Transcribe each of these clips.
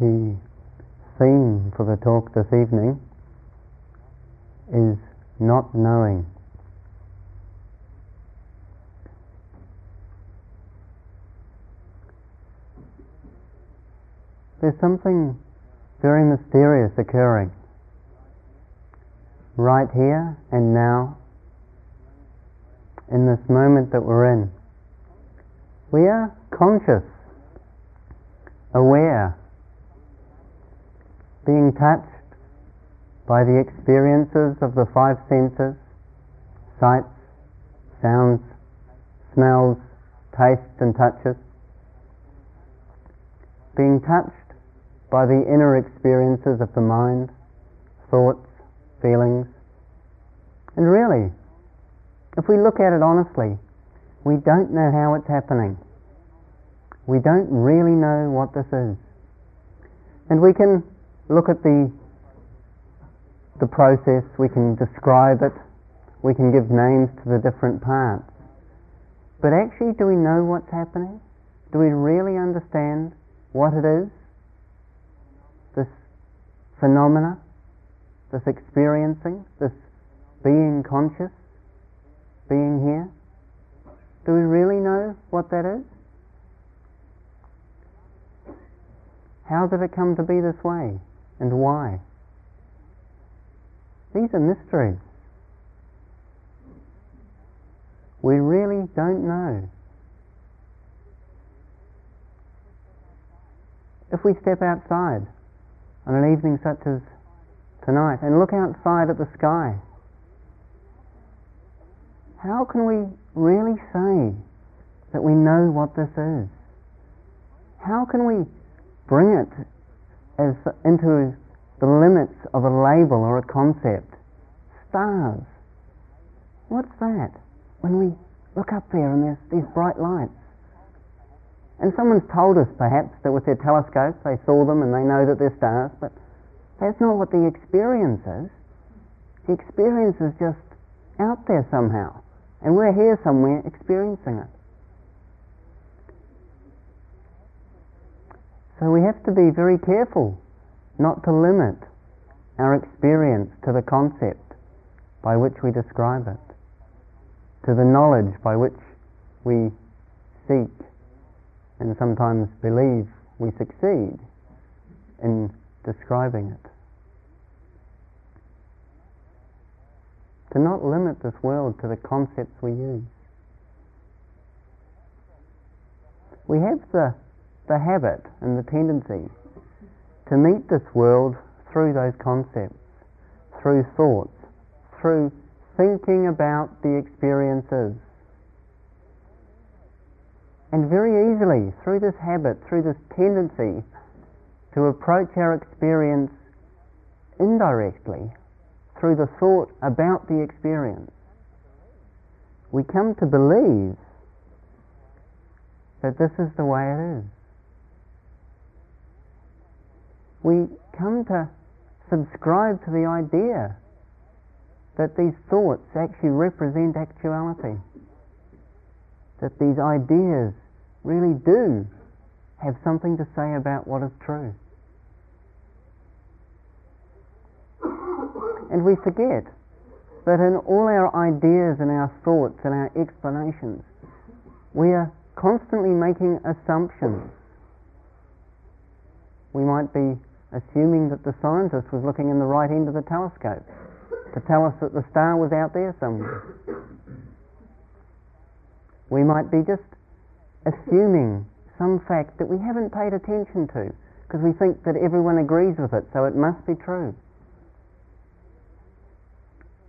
The theme for the talk this evening is not knowing. There's something very mysterious occurring right here and now in this moment that we're in. We are conscious, aware, being touched by the experiences of the five senses sights, sounds, smells, tastes, and touches. Being touched by the inner experiences of the mind, thoughts, feelings. And really, if we look at it honestly, we don't know how it's happening. We don't really know what this is. And we can look at the the process, we can describe it, we can give names to the different parts. But actually, do we know what's happening? Do we really understand what it is? This phenomena, this experiencing, this being conscious, being here? Do we really know what that is? How did it come to be this way? And why? These are mysteries. We really don't know. If we step outside on an evening such as tonight and look outside at the sky, how can we really say that we know what this is? How can we bring it as into the limits of a label or a concept? Stars. What's that? When we look up there and there's these bright lights. And someone's told us perhaps that with their telescopes they saw them and they know that they're stars, but that's not what the experience is. The experience is just out there somehow. And we're here somewhere experiencing it. So we have to be very careful not to limit our experience to the concept by which we describe it, to the knowledge by which we seek and sometimes believe we succeed in describing it. To not limit this world to the concepts we use. We have the, the habit and the tendency to meet this world through those concepts, through thoughts, through thinking about the experiences and very easily, through this habit, through this tendency to approach our experience indirectly, through the thought about the experience, we come to believe that this is the way it is. We come to subscribe to the idea that these thoughts actually represent actuality that these ideas really do have something to say about what is true. And we forget that in all our ideas and our thoughts and our explanations, we are constantly making assumptions. We might be assuming that the scientist was looking in the right end of the telescope to tell us that the star was out there somewhere. We might be just assuming some fact that we haven't paid attention to because we think that everyone agrees with it, so it must be true.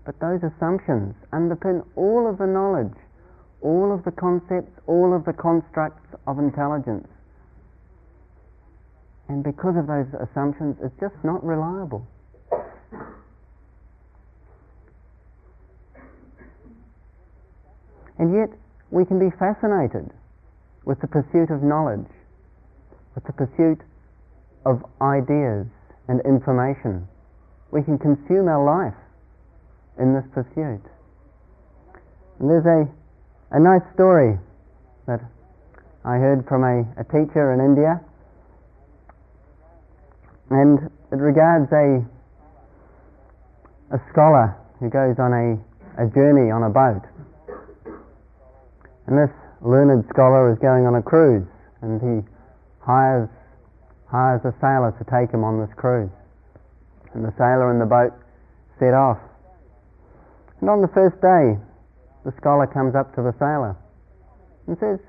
But those assumptions underpin all of the knowledge, all of the concepts, all of the constructs of intelligence. And because of those assumptions, it's just not reliable. And yet, we can be fascinated with the pursuit of knowledge, with the pursuit of ideas and information. We can consume our life in this pursuit. And there's a, a nice story that I heard from a, a teacher in India And it regards a, a scholar who goes on a, a journey on a boat. And this learned scholar is going on a cruise and he hires, hires a sailor to take him on this cruise. And the sailor and the boat set off. And on the first day, the scholar comes up to the sailor and says,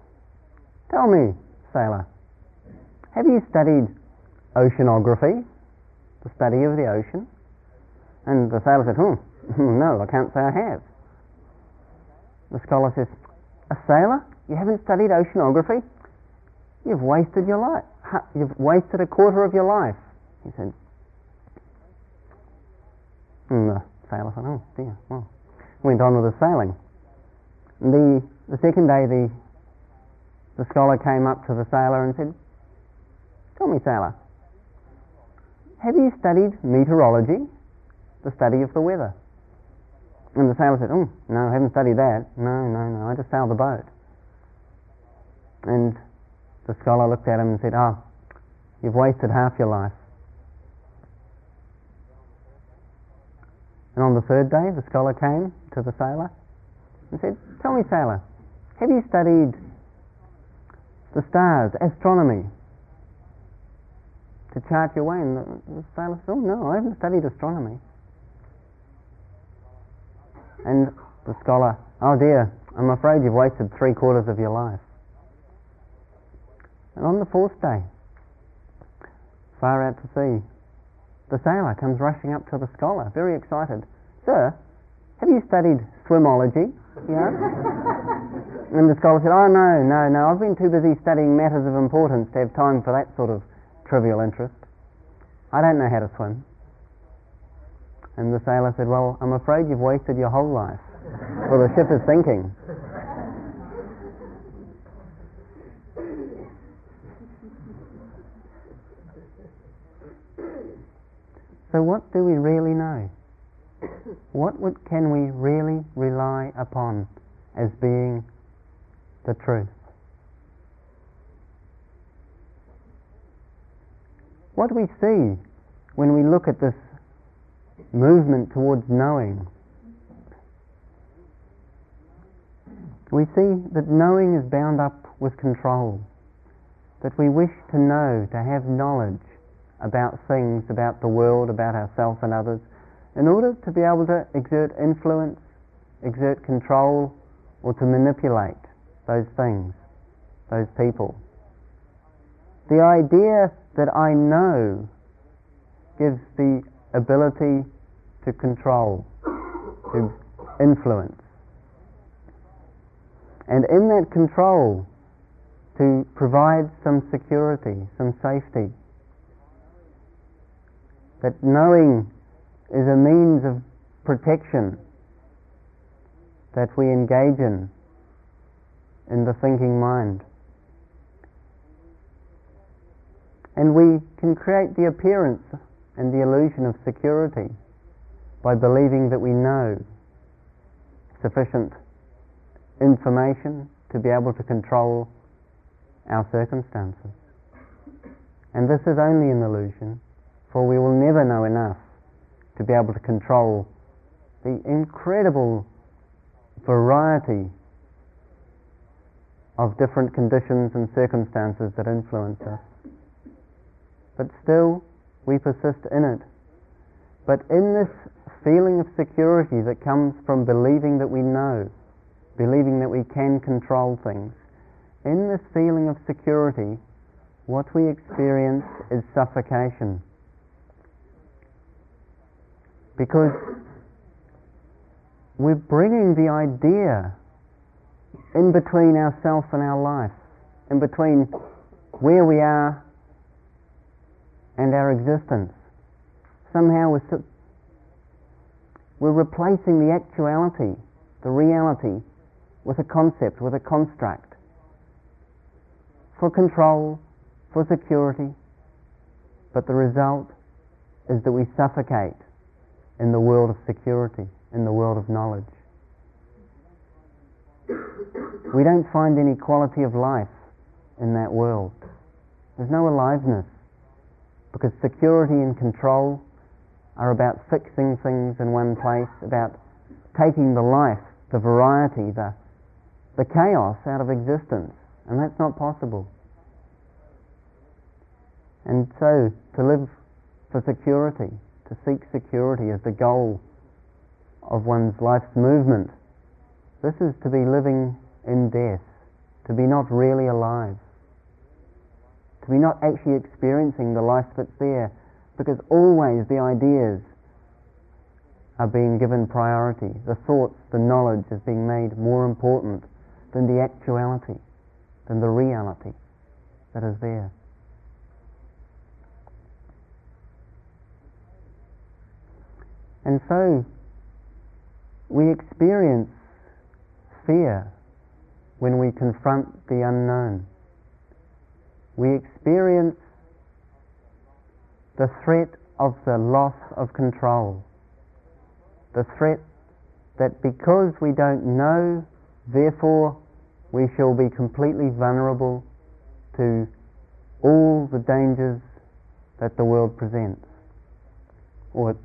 Tell me, sailor, have you studied oceanography, the study of the ocean? And the sailor said, Hmm, no, I can't say I have. The scholar says, A sailor? You haven't studied oceanography? You've wasted your life. You've wasted a quarter of your life. He said, and the sailor said, Oh dear, well, went on with the sailing. The, the second day, the, the scholar came up to the sailor and said, Tell me, sailor, have you studied meteorology, the study of the weather? And the sailor said, Oh, no, I haven't studied that. No, no, no, I just sail the boat. And the scholar looked at him and said, Oh, you've wasted half your life. And on the third day, the scholar came to the sailor and said, Tell me, sailor, have you studied the stars, astronomy, to chart your way? And the, the sailor said, Oh, no, I haven't studied astronomy. And the scholar, Oh dear, I'm afraid you've wasted three quarters of your life. And on the fourth day, far out to sea, the sailor comes rushing up to the scholar, very excited. Sir, have you studied swimology? He and the scholar said, Oh, no, no, no, I've been too busy studying matters of importance to have time for that sort of trivial interest. I don't know how to swim. And the sailor said, Well, I'm afraid you've wasted your whole life. well, the ship is sinking. So, what do we really know? What would, can we really rely upon as being the truth? What we see when we look at this movement towards knowing? We see that knowing is bound up with control, that we wish to know, to have knowledge, about things, about the world, about ourselves and others, in order to be able to exert influence, exert control, or to manipulate those things, those people. The idea that I know gives the ability to control, to influence. And in that control, to provide some security, some safety, that knowing is a means of protection that we engage in in the thinking mind. And we can create the appearance and the illusion of security by believing that we know sufficient information to be able to control our circumstances. And this is only an illusion for we will never know enough to be able to control the incredible variety of different conditions and circumstances that influence us. But still, we persist in it. But in this feeling of security that comes from believing that we know, believing that we can control things, in this feeling of security, what we experience is suffocation because we're bringing the idea in between ourself and our life, in between where we are and our existence. Somehow we're, we're replacing the actuality, the reality, with a concept, with a construct for control, for security, but the result is that we suffocate in the world of security, in the world of knowledge. We don't find any quality of life in that world. There's no aliveness. Because security and control are about fixing things in one place, about taking the life, the variety, the, the chaos out of existence. And that's not possible. And so, to live for security, to seek security as the goal of one's life's movement, this is to be living in death, to be not really alive, to be not actually experiencing the life that's there, because always the ideas are being given priority, the thoughts, the knowledge is being made more important than the actuality, than the reality that is there. And so we experience fear when we confront the unknown. We experience the threat of the loss of control, the threat that because we don't know, therefore we shall be completely vulnerable to all the dangers that the world presents, or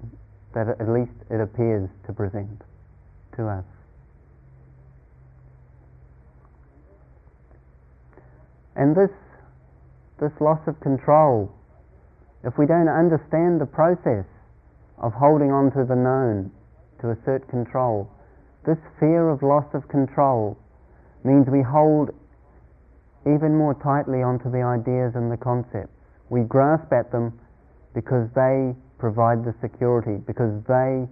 that at least it appears to present to us. And this, this loss of control if we don't understand the process of holding on to the known to assert control, this fear of loss of control means we hold even more tightly onto the ideas and the concepts. We grasp at them because they provide the security, because they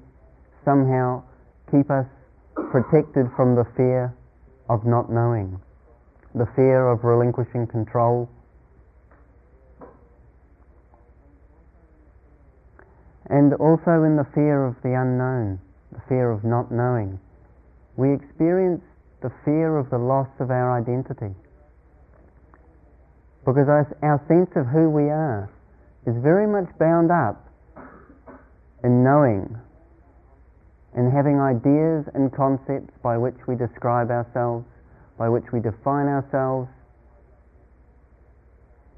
somehow keep us protected from the fear of not knowing, the fear of relinquishing control and also in the fear of the unknown, the fear of not knowing, we experience the fear of the loss of our identity. Because our, sense of who we are is very much bound up in knowing and having ideas and concepts by which we describe ourselves, by which we define ourselves,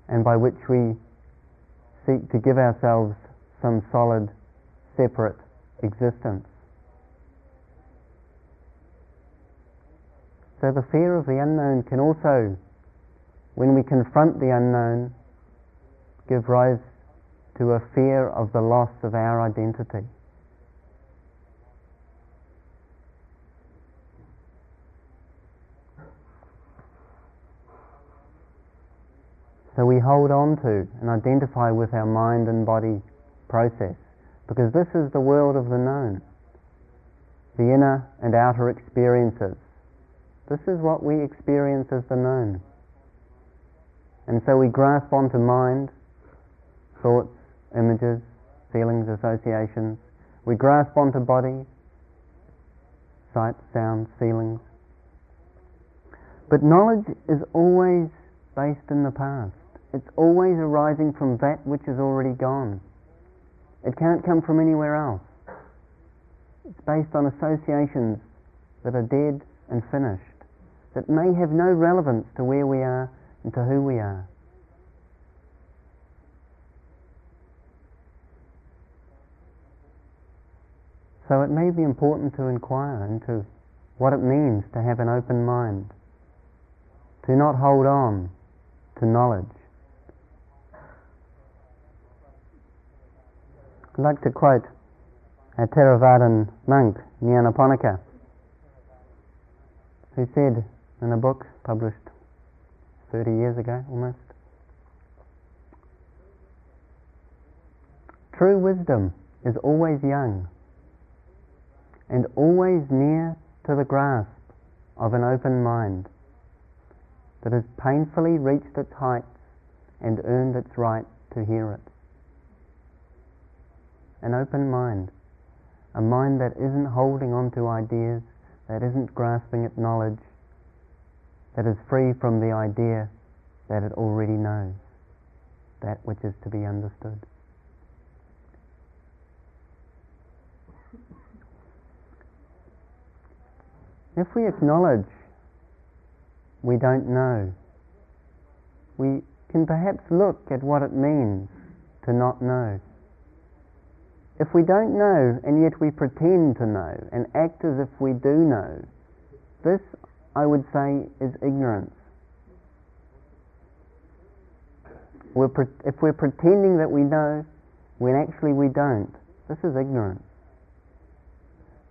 and by which we seek to give ourselves some solid, separate existence. So the fear of the unknown can also, when we confront the unknown, give rise to a fear of the loss of our identity. So we hold on to and identify with our mind and body process because this is the world of the known, the inner and outer experiences. This is what we experience as the known. And so we grasp onto mind, thoughts, images, feelings, associations. We grasp onto body, sight, sound, feelings. But knowledge is always based in the past. It's always arising from that which is already gone. It can't come from anywhere else. It's based on associations that are dead and finished, that may have no relevance to where we are and to who we are. So it may be important to inquire into what it means to have an open mind, to not hold on to knowledge, I'd like to quote a Theravadan monk, Nyanaponika, who said in a book published 30 years ago almost, True wisdom is always young and always near to the grasp of an open mind that has painfully reached its heights and earned its right to hear it an open mind, a mind that isn't holding on to ideas, that isn't grasping at knowledge, that is free from the idea that it already knows, that which is to be understood. If we acknowledge we don't know, we can perhaps look at what it means to not know. If we don't know and yet we pretend to know and act as if we do know, this, I would say, is ignorance. We're pre- if we're pretending that we know when actually we don't, this is ignorance.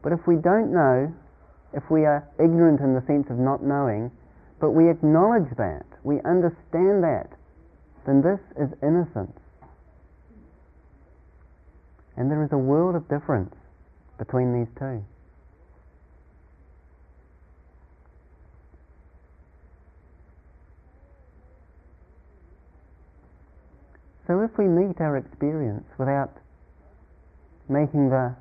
But if we don't know, if we are ignorant in the sense of not knowing, but we acknowledge that, we understand that, then this is innocence. And there is a world of difference between these two. So if we meet our experience without making the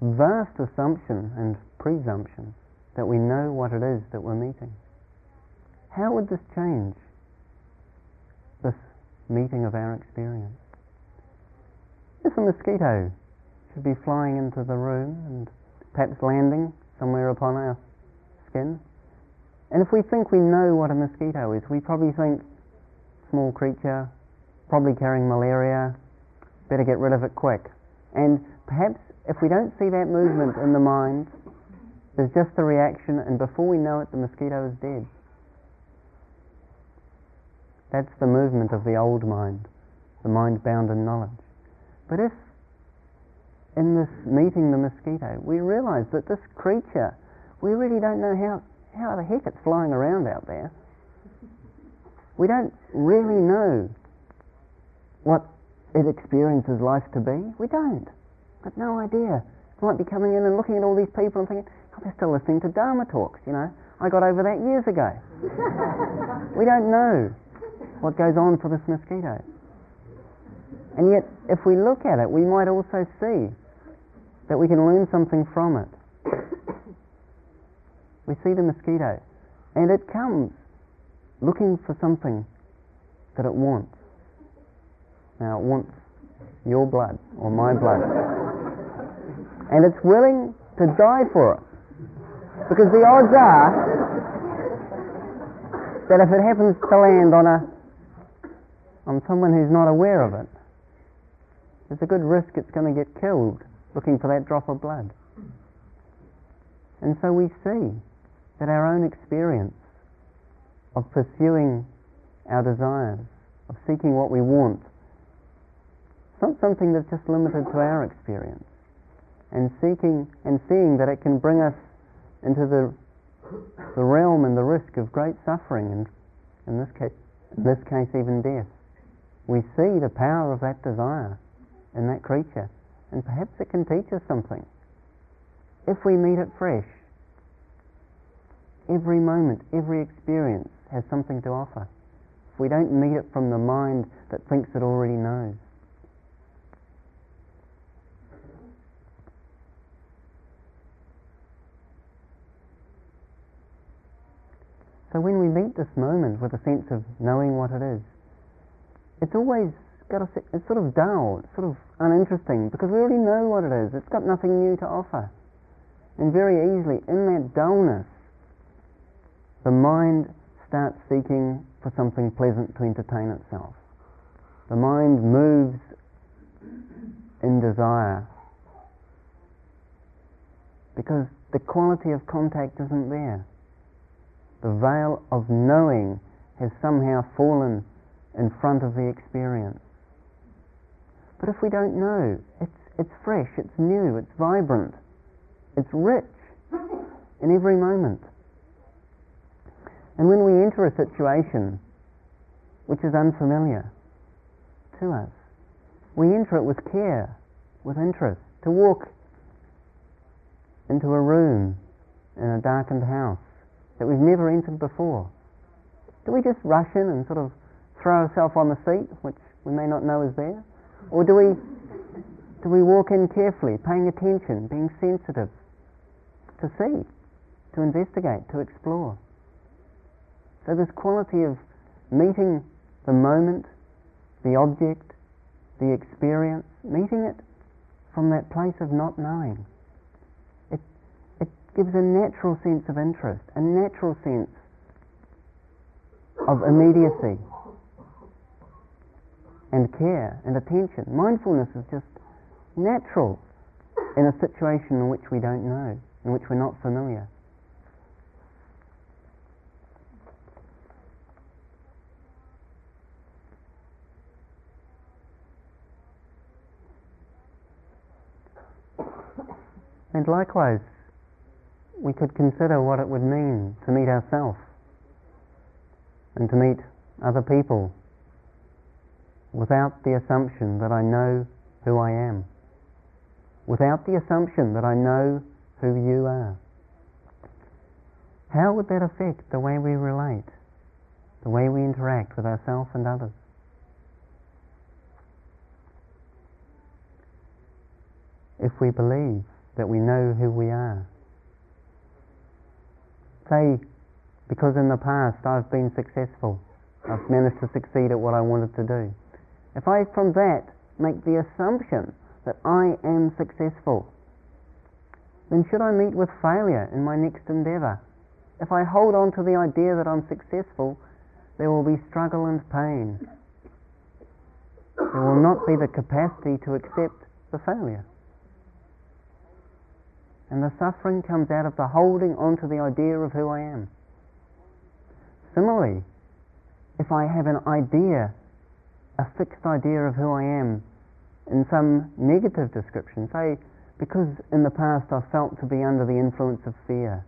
vast assumption and presumption that we know what it is that we're meeting, how would this change this meeting of our experience? If a mosquito should be flying into the room and perhaps landing somewhere upon our skin, and if we think we know what a mosquito is, we probably think small creature, probably carrying malaria, better get rid of it quick. And perhaps if we don't see that movement in the mind, there's just a reaction, and before we know it, the mosquito is dead. That's the movement of the old mind, the mind bound in knowledge. But if in this meeting the mosquito, we realize that this creature, we really don't know how, how the heck it's flying around out there. We don't really know what it experiences life to be? We don't. I've no idea. We might be coming in and looking at all these people and thinking, oh, they're still listening to Dharma talks, you know. I got over that years ago. we don't know what goes on for this mosquito. And yet, if we look at it, we might also see that we can learn something from it. We see the mosquito, and it comes looking for something that it wants. Now, it wants your blood or my blood. and it's willing to die for it. Because the odds are that if it happens to land on a on someone who's not aware of it, there's a good risk it's going to get killed looking for that drop of blood. And so we see that our own experience of pursuing our desires, of seeking what we want, not something that's just limited to our experience. And seeking and seeing that it can bring us into the, the realm and the risk of great suffering, and in this case, in this case, even death. We see the power of that desire in that creature, and perhaps it can teach us something. If we meet it fresh, every moment, every experience has something to offer. If we don't meet it from the mind that thinks it already knows. So when we meet this moment with a sense of knowing what it is, it's always got a, it's sort of dull, it's sort of uninteresting because we already know what it is. It's got nothing new to offer. And very easily, in that dullness, the mind starts seeking for something pleasant to entertain itself. The mind moves in desire because the quality of contact isn't there the veil of knowing has somehow fallen in front of the experience. But if we don't know, it's, it's fresh, it's new, it's vibrant, it's rich in every moment. And when we enter a situation which is unfamiliar to us, we enter it with care, with interest. To walk into a room in a darkened house that we've never entered before? Do we just rush in and sort of throw ourselves on the seat, which we may not know is there? Or do we, do we walk in carefully, paying attention, being sensitive to see, to investigate, to explore? So this quality of meeting the moment, the object, the experience, meeting it from that place of not knowing It, it gives a natural sense of interest, a natural sense of immediacy. And care and attention. Mindfulness is just natural in a situation in which we don't know, in which we're not familiar. And likewise, we could consider what it would mean to meet ourselves and to meet other people without the assumption that I know who I am, without the assumption that I know who you are. How would that affect the way we relate, the way we interact with ourselves and others? If we believe that we know who we are. Say, because in the past I've been successful, I've managed to succeed at what I wanted to do. If I from that make the assumption that I am successful, then should I meet with failure in my next endeavor? If I hold on to the idea that I'm successful, there will be struggle and pain. There will not be the capacity to accept the failure. And the suffering comes out of the holding on to the idea of who I am. Similarly, if I have an idea, a fixed idea of who I am, in some negative description, say, because in the past I've felt to be under the influence of fear,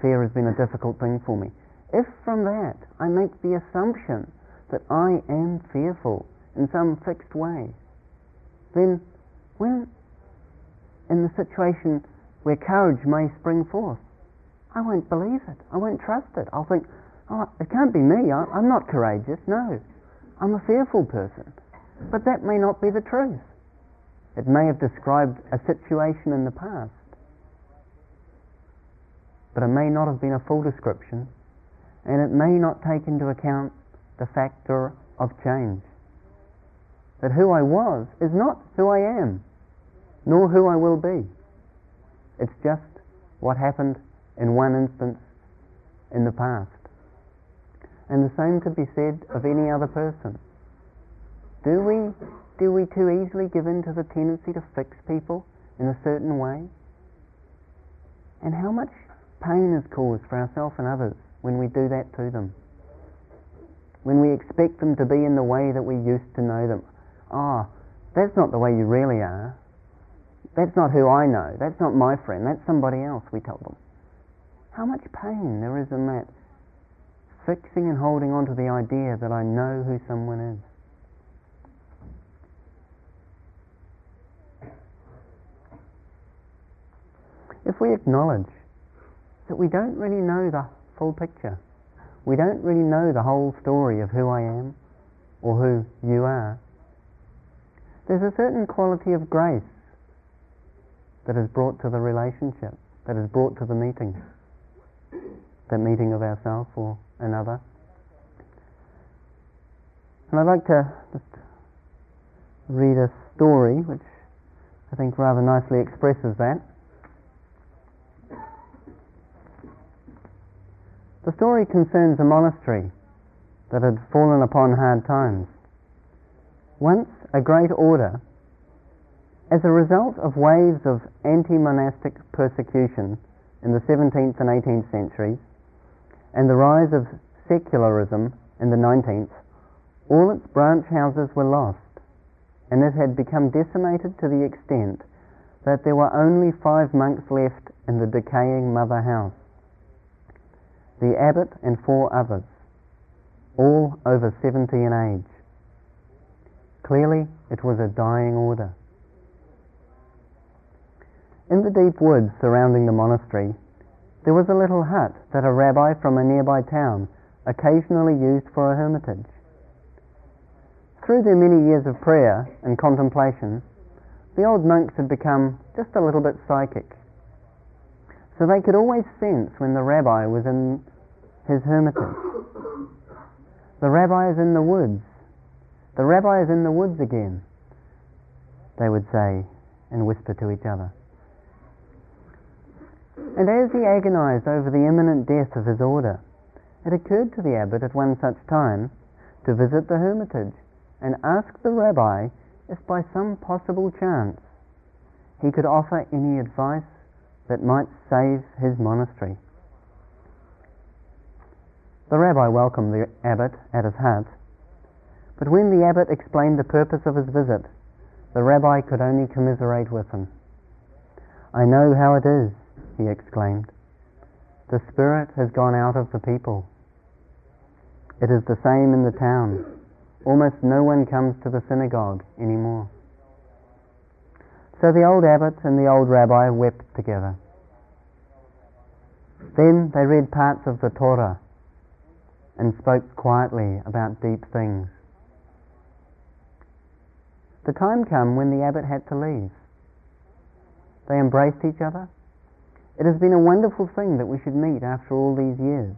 fear has been a difficult thing for me. If from that I make the assumption that I am fearful in some fixed way, then when in the situation where courage may spring forth. I won't believe it. I won't trust it. I'll think, oh, it can't be me. I, I'm not courageous. No, I'm a fearful person. But that may not be the truth. It may have described a situation in the past, but it may not have been a full description, and it may not take into account the factor of change. That who I was is not who I am, nor who I will be. It's just what happened in one instance in the past. And the same could be said of any other person. Do we, do we too easily give in to the tendency to fix people in a certain way? And how much pain is caused for ourselves and others when we do that to them? When we expect them to be in the way that we used to know them. Ah, oh, that's not the way you really are. That's not who I know. That's not my friend. That's somebody else, we tell them. How much pain there is in that fixing and holding on to the idea that I know who someone is. If we acknowledge that we don't really know the full picture, we don't really know the whole story of who I am or who you are, there's a certain quality of grace that is brought to the relationship, that is brought to the meeting, the meeting of ourselves or another. And I'd like to just read a story which I think rather nicely expresses that. The story concerns a monastery that had fallen upon hard times. Once a great order as a result of waves of anti-monastic persecution in the 17th and 18th centuries and the rise of secularism in the 19th, all its branch houses were lost and it had become decimated to the extent that there were only five monks left in the decaying mother house. The abbot and four others, all over 70 in age. Clearly, it was a dying order. In the deep woods surrounding the monastery, there was a little hut that a rabbi from a nearby town occasionally used for a hermitage. Through their many years of prayer and contemplation, the old monks had become just a little bit psychic. So they could always sense when the rabbi was in his hermitage. The rabbi is in the woods. The rabbi is in the woods again, they would say and whisper to each other. And as he agonized over the imminent death of his order, it occurred to the abbot at one such time to visit the hermitage and ask the rabbi if by some possible chance he could offer any advice that might save his monastery. The rabbi welcomed the abbot at his hut, but when the abbot explained the purpose of his visit, the rabbi could only commiserate with him. I know how it is, he exclaimed. The spirit has gone out of the people. It is the same in the town. Almost no one comes to the synagogue anymore. So the old abbot and the old rabbi wept together. Then they read parts of the Torah and spoke quietly about deep things. The time came when the abbot had to leave. They embraced each other. It has been a wonderful thing that we should meet after all these years,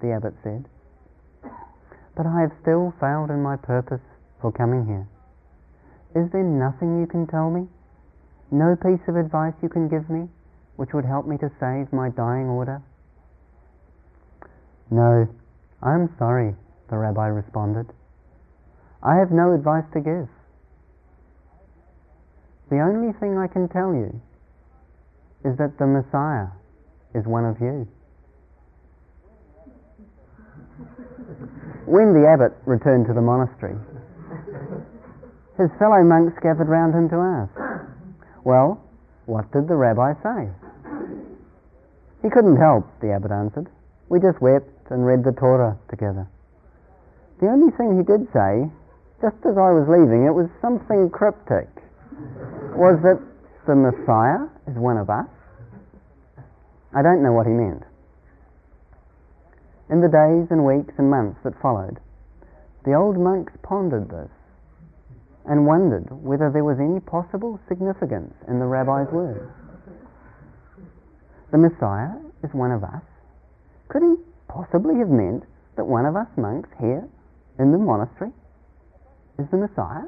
the abbot said. But I have still failed in my purpose for coming here. Is there nothing you can tell me? No piece of advice you can give me which would help me to save my dying order? No, I am sorry, the rabbi responded. I have no advice to give. The only thing I can tell you is that the Messiah is one of you. When the abbot returned to the monastery, his fellow monks gathered round him to ask, Well, what did the rabbi say? He couldn't help, the abbot answered. We just wept and read the Torah together. The only thing he did say, just as I was leaving, it was something cryptic, was that the Messiah is one of us. I don't know what he meant. In the days and weeks and months that followed, the old monks pondered this and wondered whether there was any possible significance in the rabbi's words. The Messiah is one of us. Could he possibly have meant that one of us monks here in the monastery is the Messiah?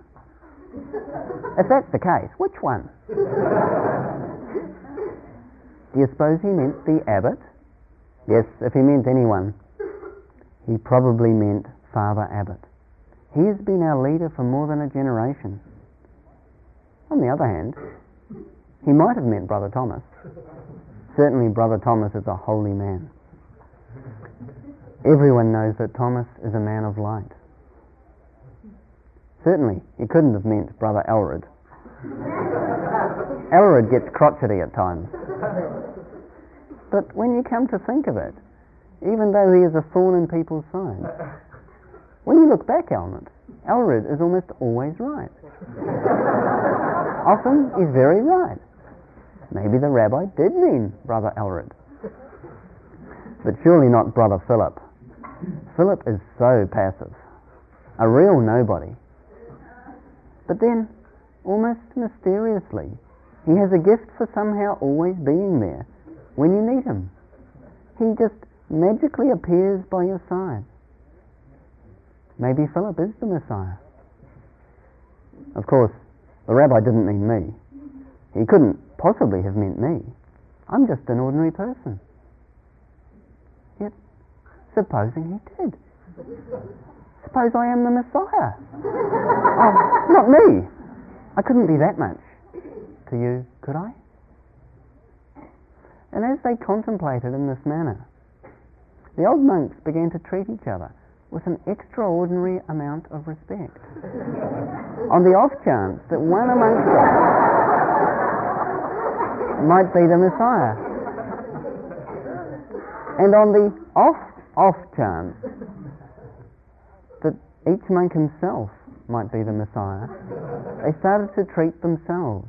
if that's the case, which one? Do you suppose he meant the abbot? Yes, if he meant anyone, he probably meant Father Abbot. He has been our leader for more than a generation. On the other hand, he might have meant Brother Thomas. Certainly, Brother Thomas is a holy man. Everyone knows that Thomas is a man of light. Certainly, he couldn't have meant Brother Elred. Elred gets crotchety at times. But when you come to think of it, even though he is a thorn in people's side, when you look back it, Elred is almost always right. Often he's very right. Maybe the rabbi did mean Brother Elred, But surely not Brother Philip. Philip is so passive, a real nobody. But then, almost mysteriously, he has a gift for somehow always being there when you need him. He just magically appears by your side. Maybe Philip is the Messiah. Of course, the rabbi didn't mean me. He couldn't possibly have meant me. I'm just an ordinary person. Yet, supposing he did. Suppose I am the Messiah. oh, not me. I couldn't be that much to you, could I? And as they contemplated in this manner, the old monks began to treat each other with an extraordinary amount of respect. on the off chance that one amongst them might be the Messiah. And on the off off chance that each monk himself might be the Messiah, they started to treat themselves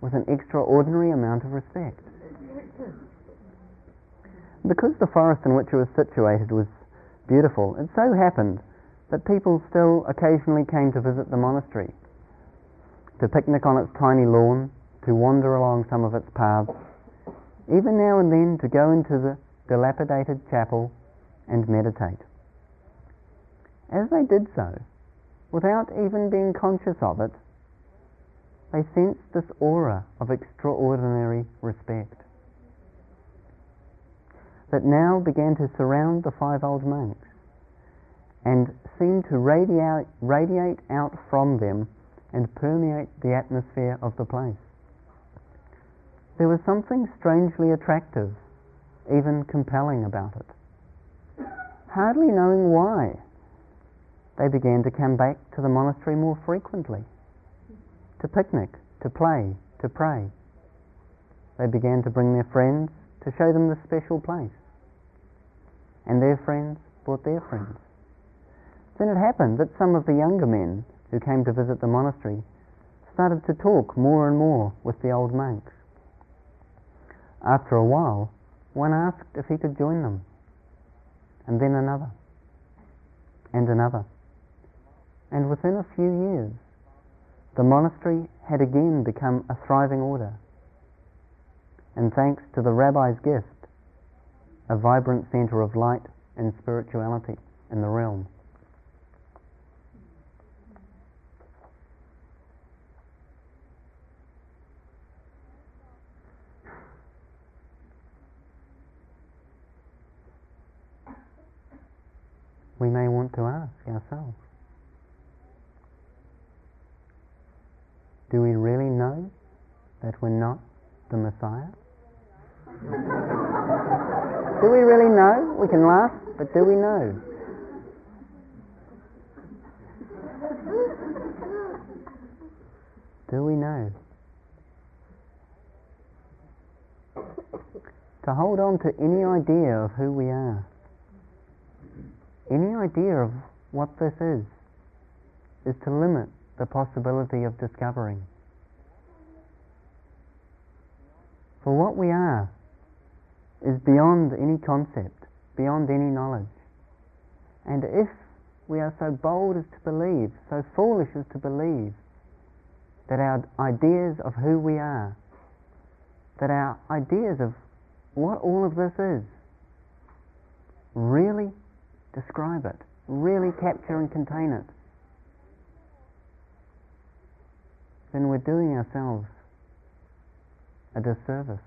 with an extraordinary amount of respect. Because the forest in which it was situated was beautiful, it so happened that people still occasionally came to visit the monastery, to picnic on its tiny lawn, to wander along some of its paths, even now and then to go into the dilapidated chapel and meditate. As they did so, without even being conscious of it, they sensed this aura of extraordinary respect that now began to surround the five old monks and seemed to radiate, radiate out from them and permeate the atmosphere of the place. There was something strangely attractive, even compelling about it. Hardly knowing why, they began to come back to the monastery more frequently, to picnic, to play, to pray. They began to bring their friends to show them the special place. And their friends brought their friends. Then it happened that some of the younger men who came to visit the monastery started to talk more and more with the old monks. After a while, one asked if he could join them, and then another, and another. And within a few years, the monastery had again become a thriving order. And thanks to the rabbi's gift, a vibrant center of light and spirituality in the realm. we may want to ask ourselves do we really know that we're not the Messiah? do we really know? We can laugh, but do we know? Do we know? To hold on to any idea of who we are any idea of what this is is to limit the possibility of discovering. For what we are is beyond any concept, beyond any knowledge. And if we are so bold as to believe, so foolish as to believe, that our ideas of who we are, that our ideas of what all of this is, really describe it, really capture and contain it, then we're doing ourselves a disservice.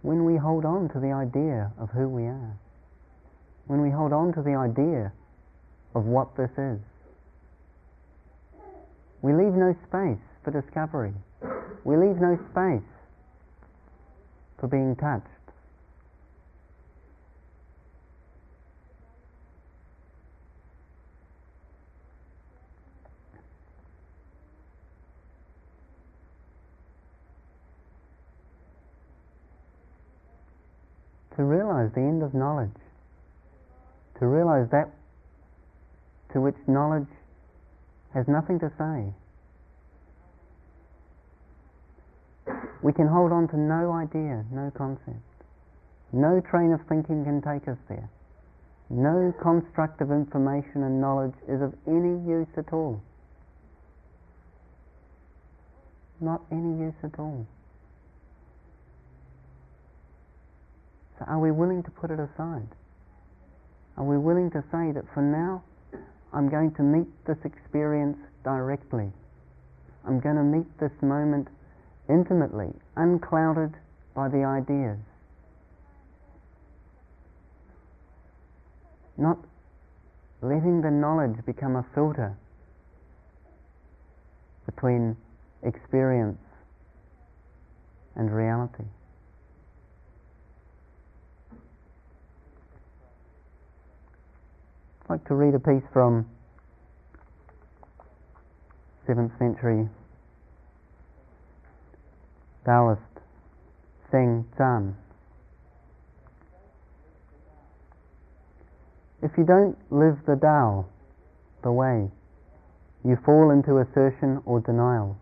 When we hold on to the idea of who we are, when we hold on to the idea of what this is, we leave no space for discovery. We leave no space for being touched. To realize the end of knowledge, to realize that to which knowledge has nothing to say, we can hold on to no idea, no concept. No train of thinking can take us there. No construct of information and knowledge is of any use at all. Not any use at all. So are we willing to put it aside? Are we willing to say that for now I'm going to meet this experience directly? I'm going to meet this moment intimately, unclouded by the ideas. Not letting the knowledge become a filter between experience and reality. I'd like to read a piece from 7th century Taoist Seng Zan. If you don't live the Tao, the way, you fall into assertion or denial.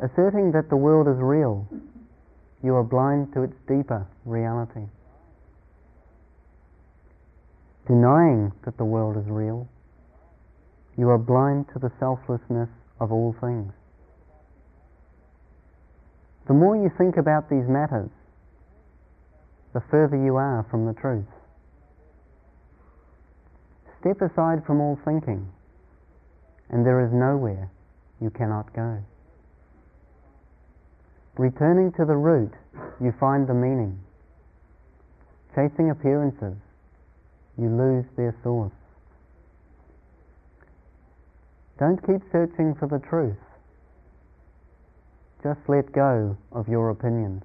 Asserting that the world is real, you are blind to its deeper reality. Denying that the world is real, you are blind to the selflessness of all things. The more you think about these matters, the further you are from the truth. Step aside from all thinking, and there is nowhere you cannot go. returning to the root, you find the meaning. Chasing appearances, you lose their source. Don't keep searching for the truth. Just let go of your opinions.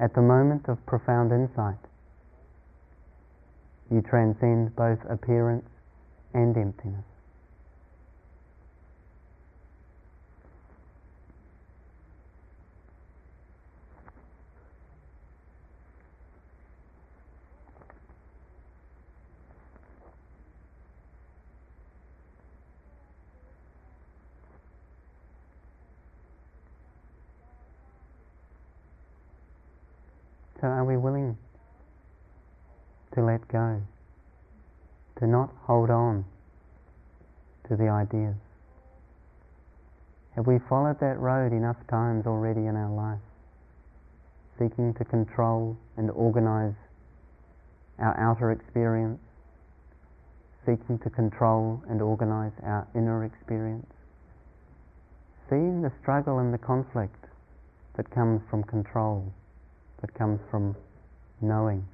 At the moment of profound insight, you transcend both appearance and emptiness. So are we willing to let go, to not hold on to the ideas? Have we followed that road enough times already in our life, seeking to control and organize our outer experience, seeking to control and organize our inner experience? Seeing the struggle and the conflict that comes from control that comes from knowing.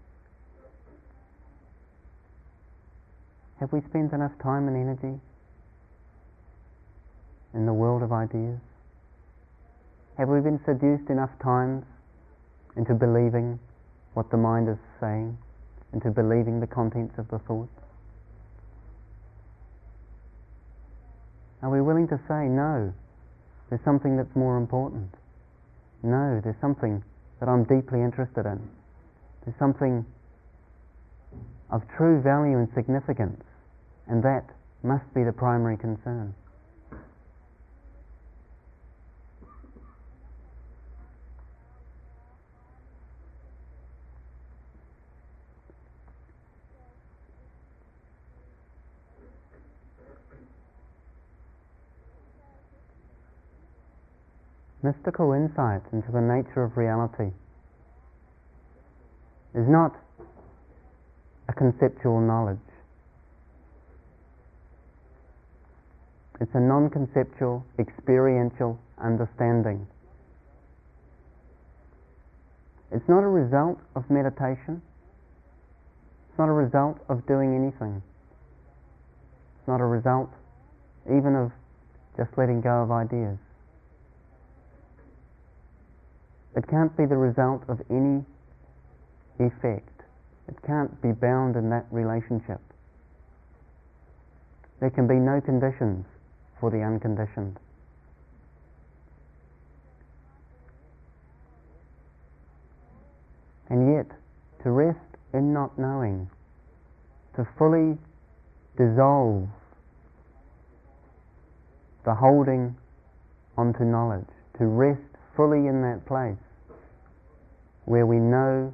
Have we spent enough time and energy in the world of ideas? Have we been seduced enough times into believing what the mind is saying, into believing the contents of the thoughts? Are we willing to say, no, there's something that's more important? No, there's something that I'm deeply interested in. There's something of true value and significance, and that must be the primary concern. Mystical insight into the nature of reality is not a conceptual knowledge. It's a non conceptual, experiential understanding. It's not a result of meditation. It's not a result of doing anything. It's not a result even of just letting go of ideas. It can't be the result of any effect. It can't be bound in that relationship. There can be no conditions for the unconditioned. And yet, to rest in not knowing, to fully dissolve the holding onto knowledge, to rest fully in that place where we know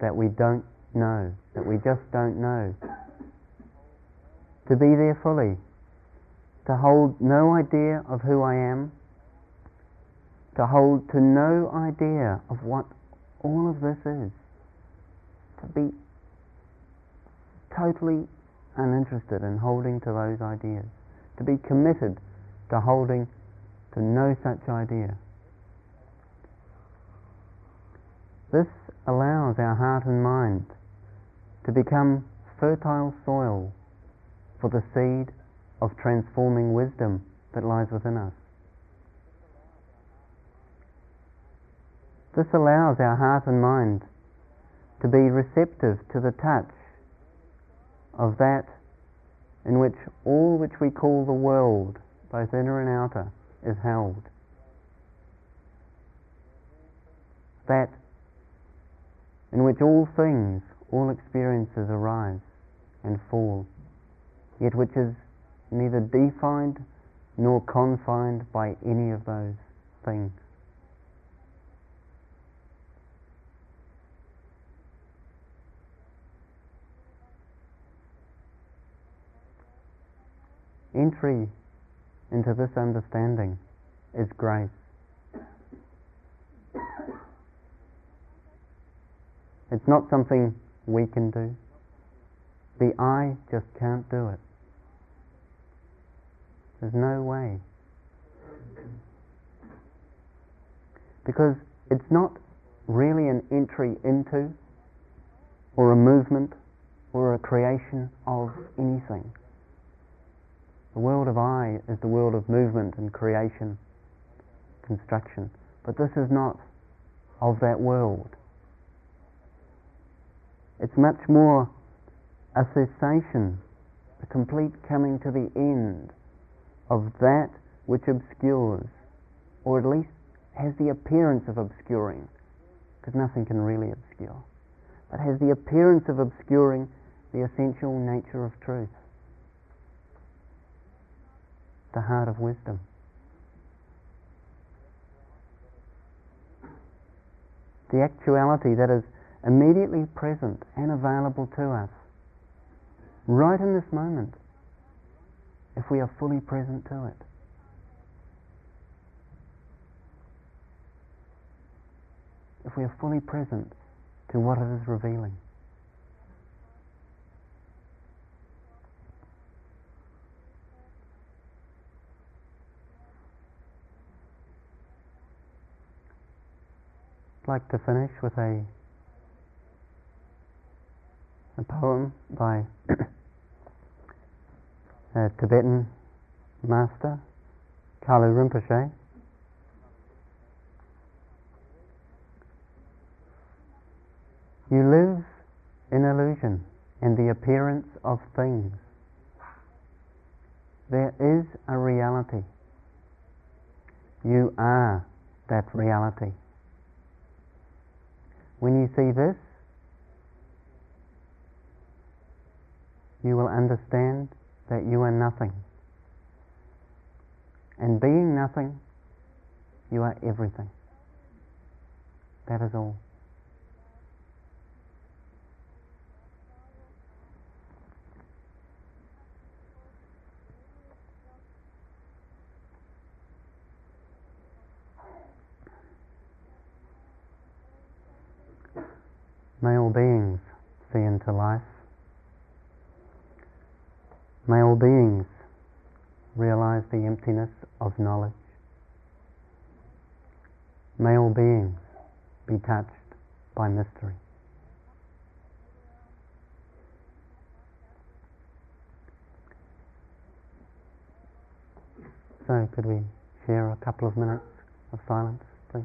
that we don't know, that we just don't know. To be there fully, to hold no idea of who I am, to hold to no idea of what all of this is, to be totally uninterested in holding to those ideas, to be committed to holding to no such idea. This allows our heart and mind to become fertile soil for the seed of transforming wisdom that lies within us. This allows our heart and mind to be receptive to the touch of that in which all which we call the world, both inner and outer, is held. That in which all things, all experiences arise and fall, yet which is neither defined nor confined by any of those things. Entry into this understanding is grace. It's not something we can do. The I just can't do it. There's no way. because it's not really an entry into or a movement or a creation of anything. The world of I is the world of movement and creation, construction. But this is not of that world. It's much more a cessation, a complete coming to the end of that which obscures, or at least has the appearance of obscuring, because nothing can really obscure, but has the appearance of obscuring the essential nature of truth, the heart of wisdom. The actuality that is immediately present and available to us right in this moment if we are fully present to it. If we are fully present to what it is revealing. Like to finish with a a poem by a Tibetan master, Kalu Rinpoche. You live in illusion and the appearance of things. There is a reality. You are that reality. When you see this, you will understand that you are nothing. And being nothing, you are everything. That is all. May all beings see into life May all beings realize the emptiness of knowledge. May all beings be touched by mystery. So, could we share a couple of minutes of silence, please?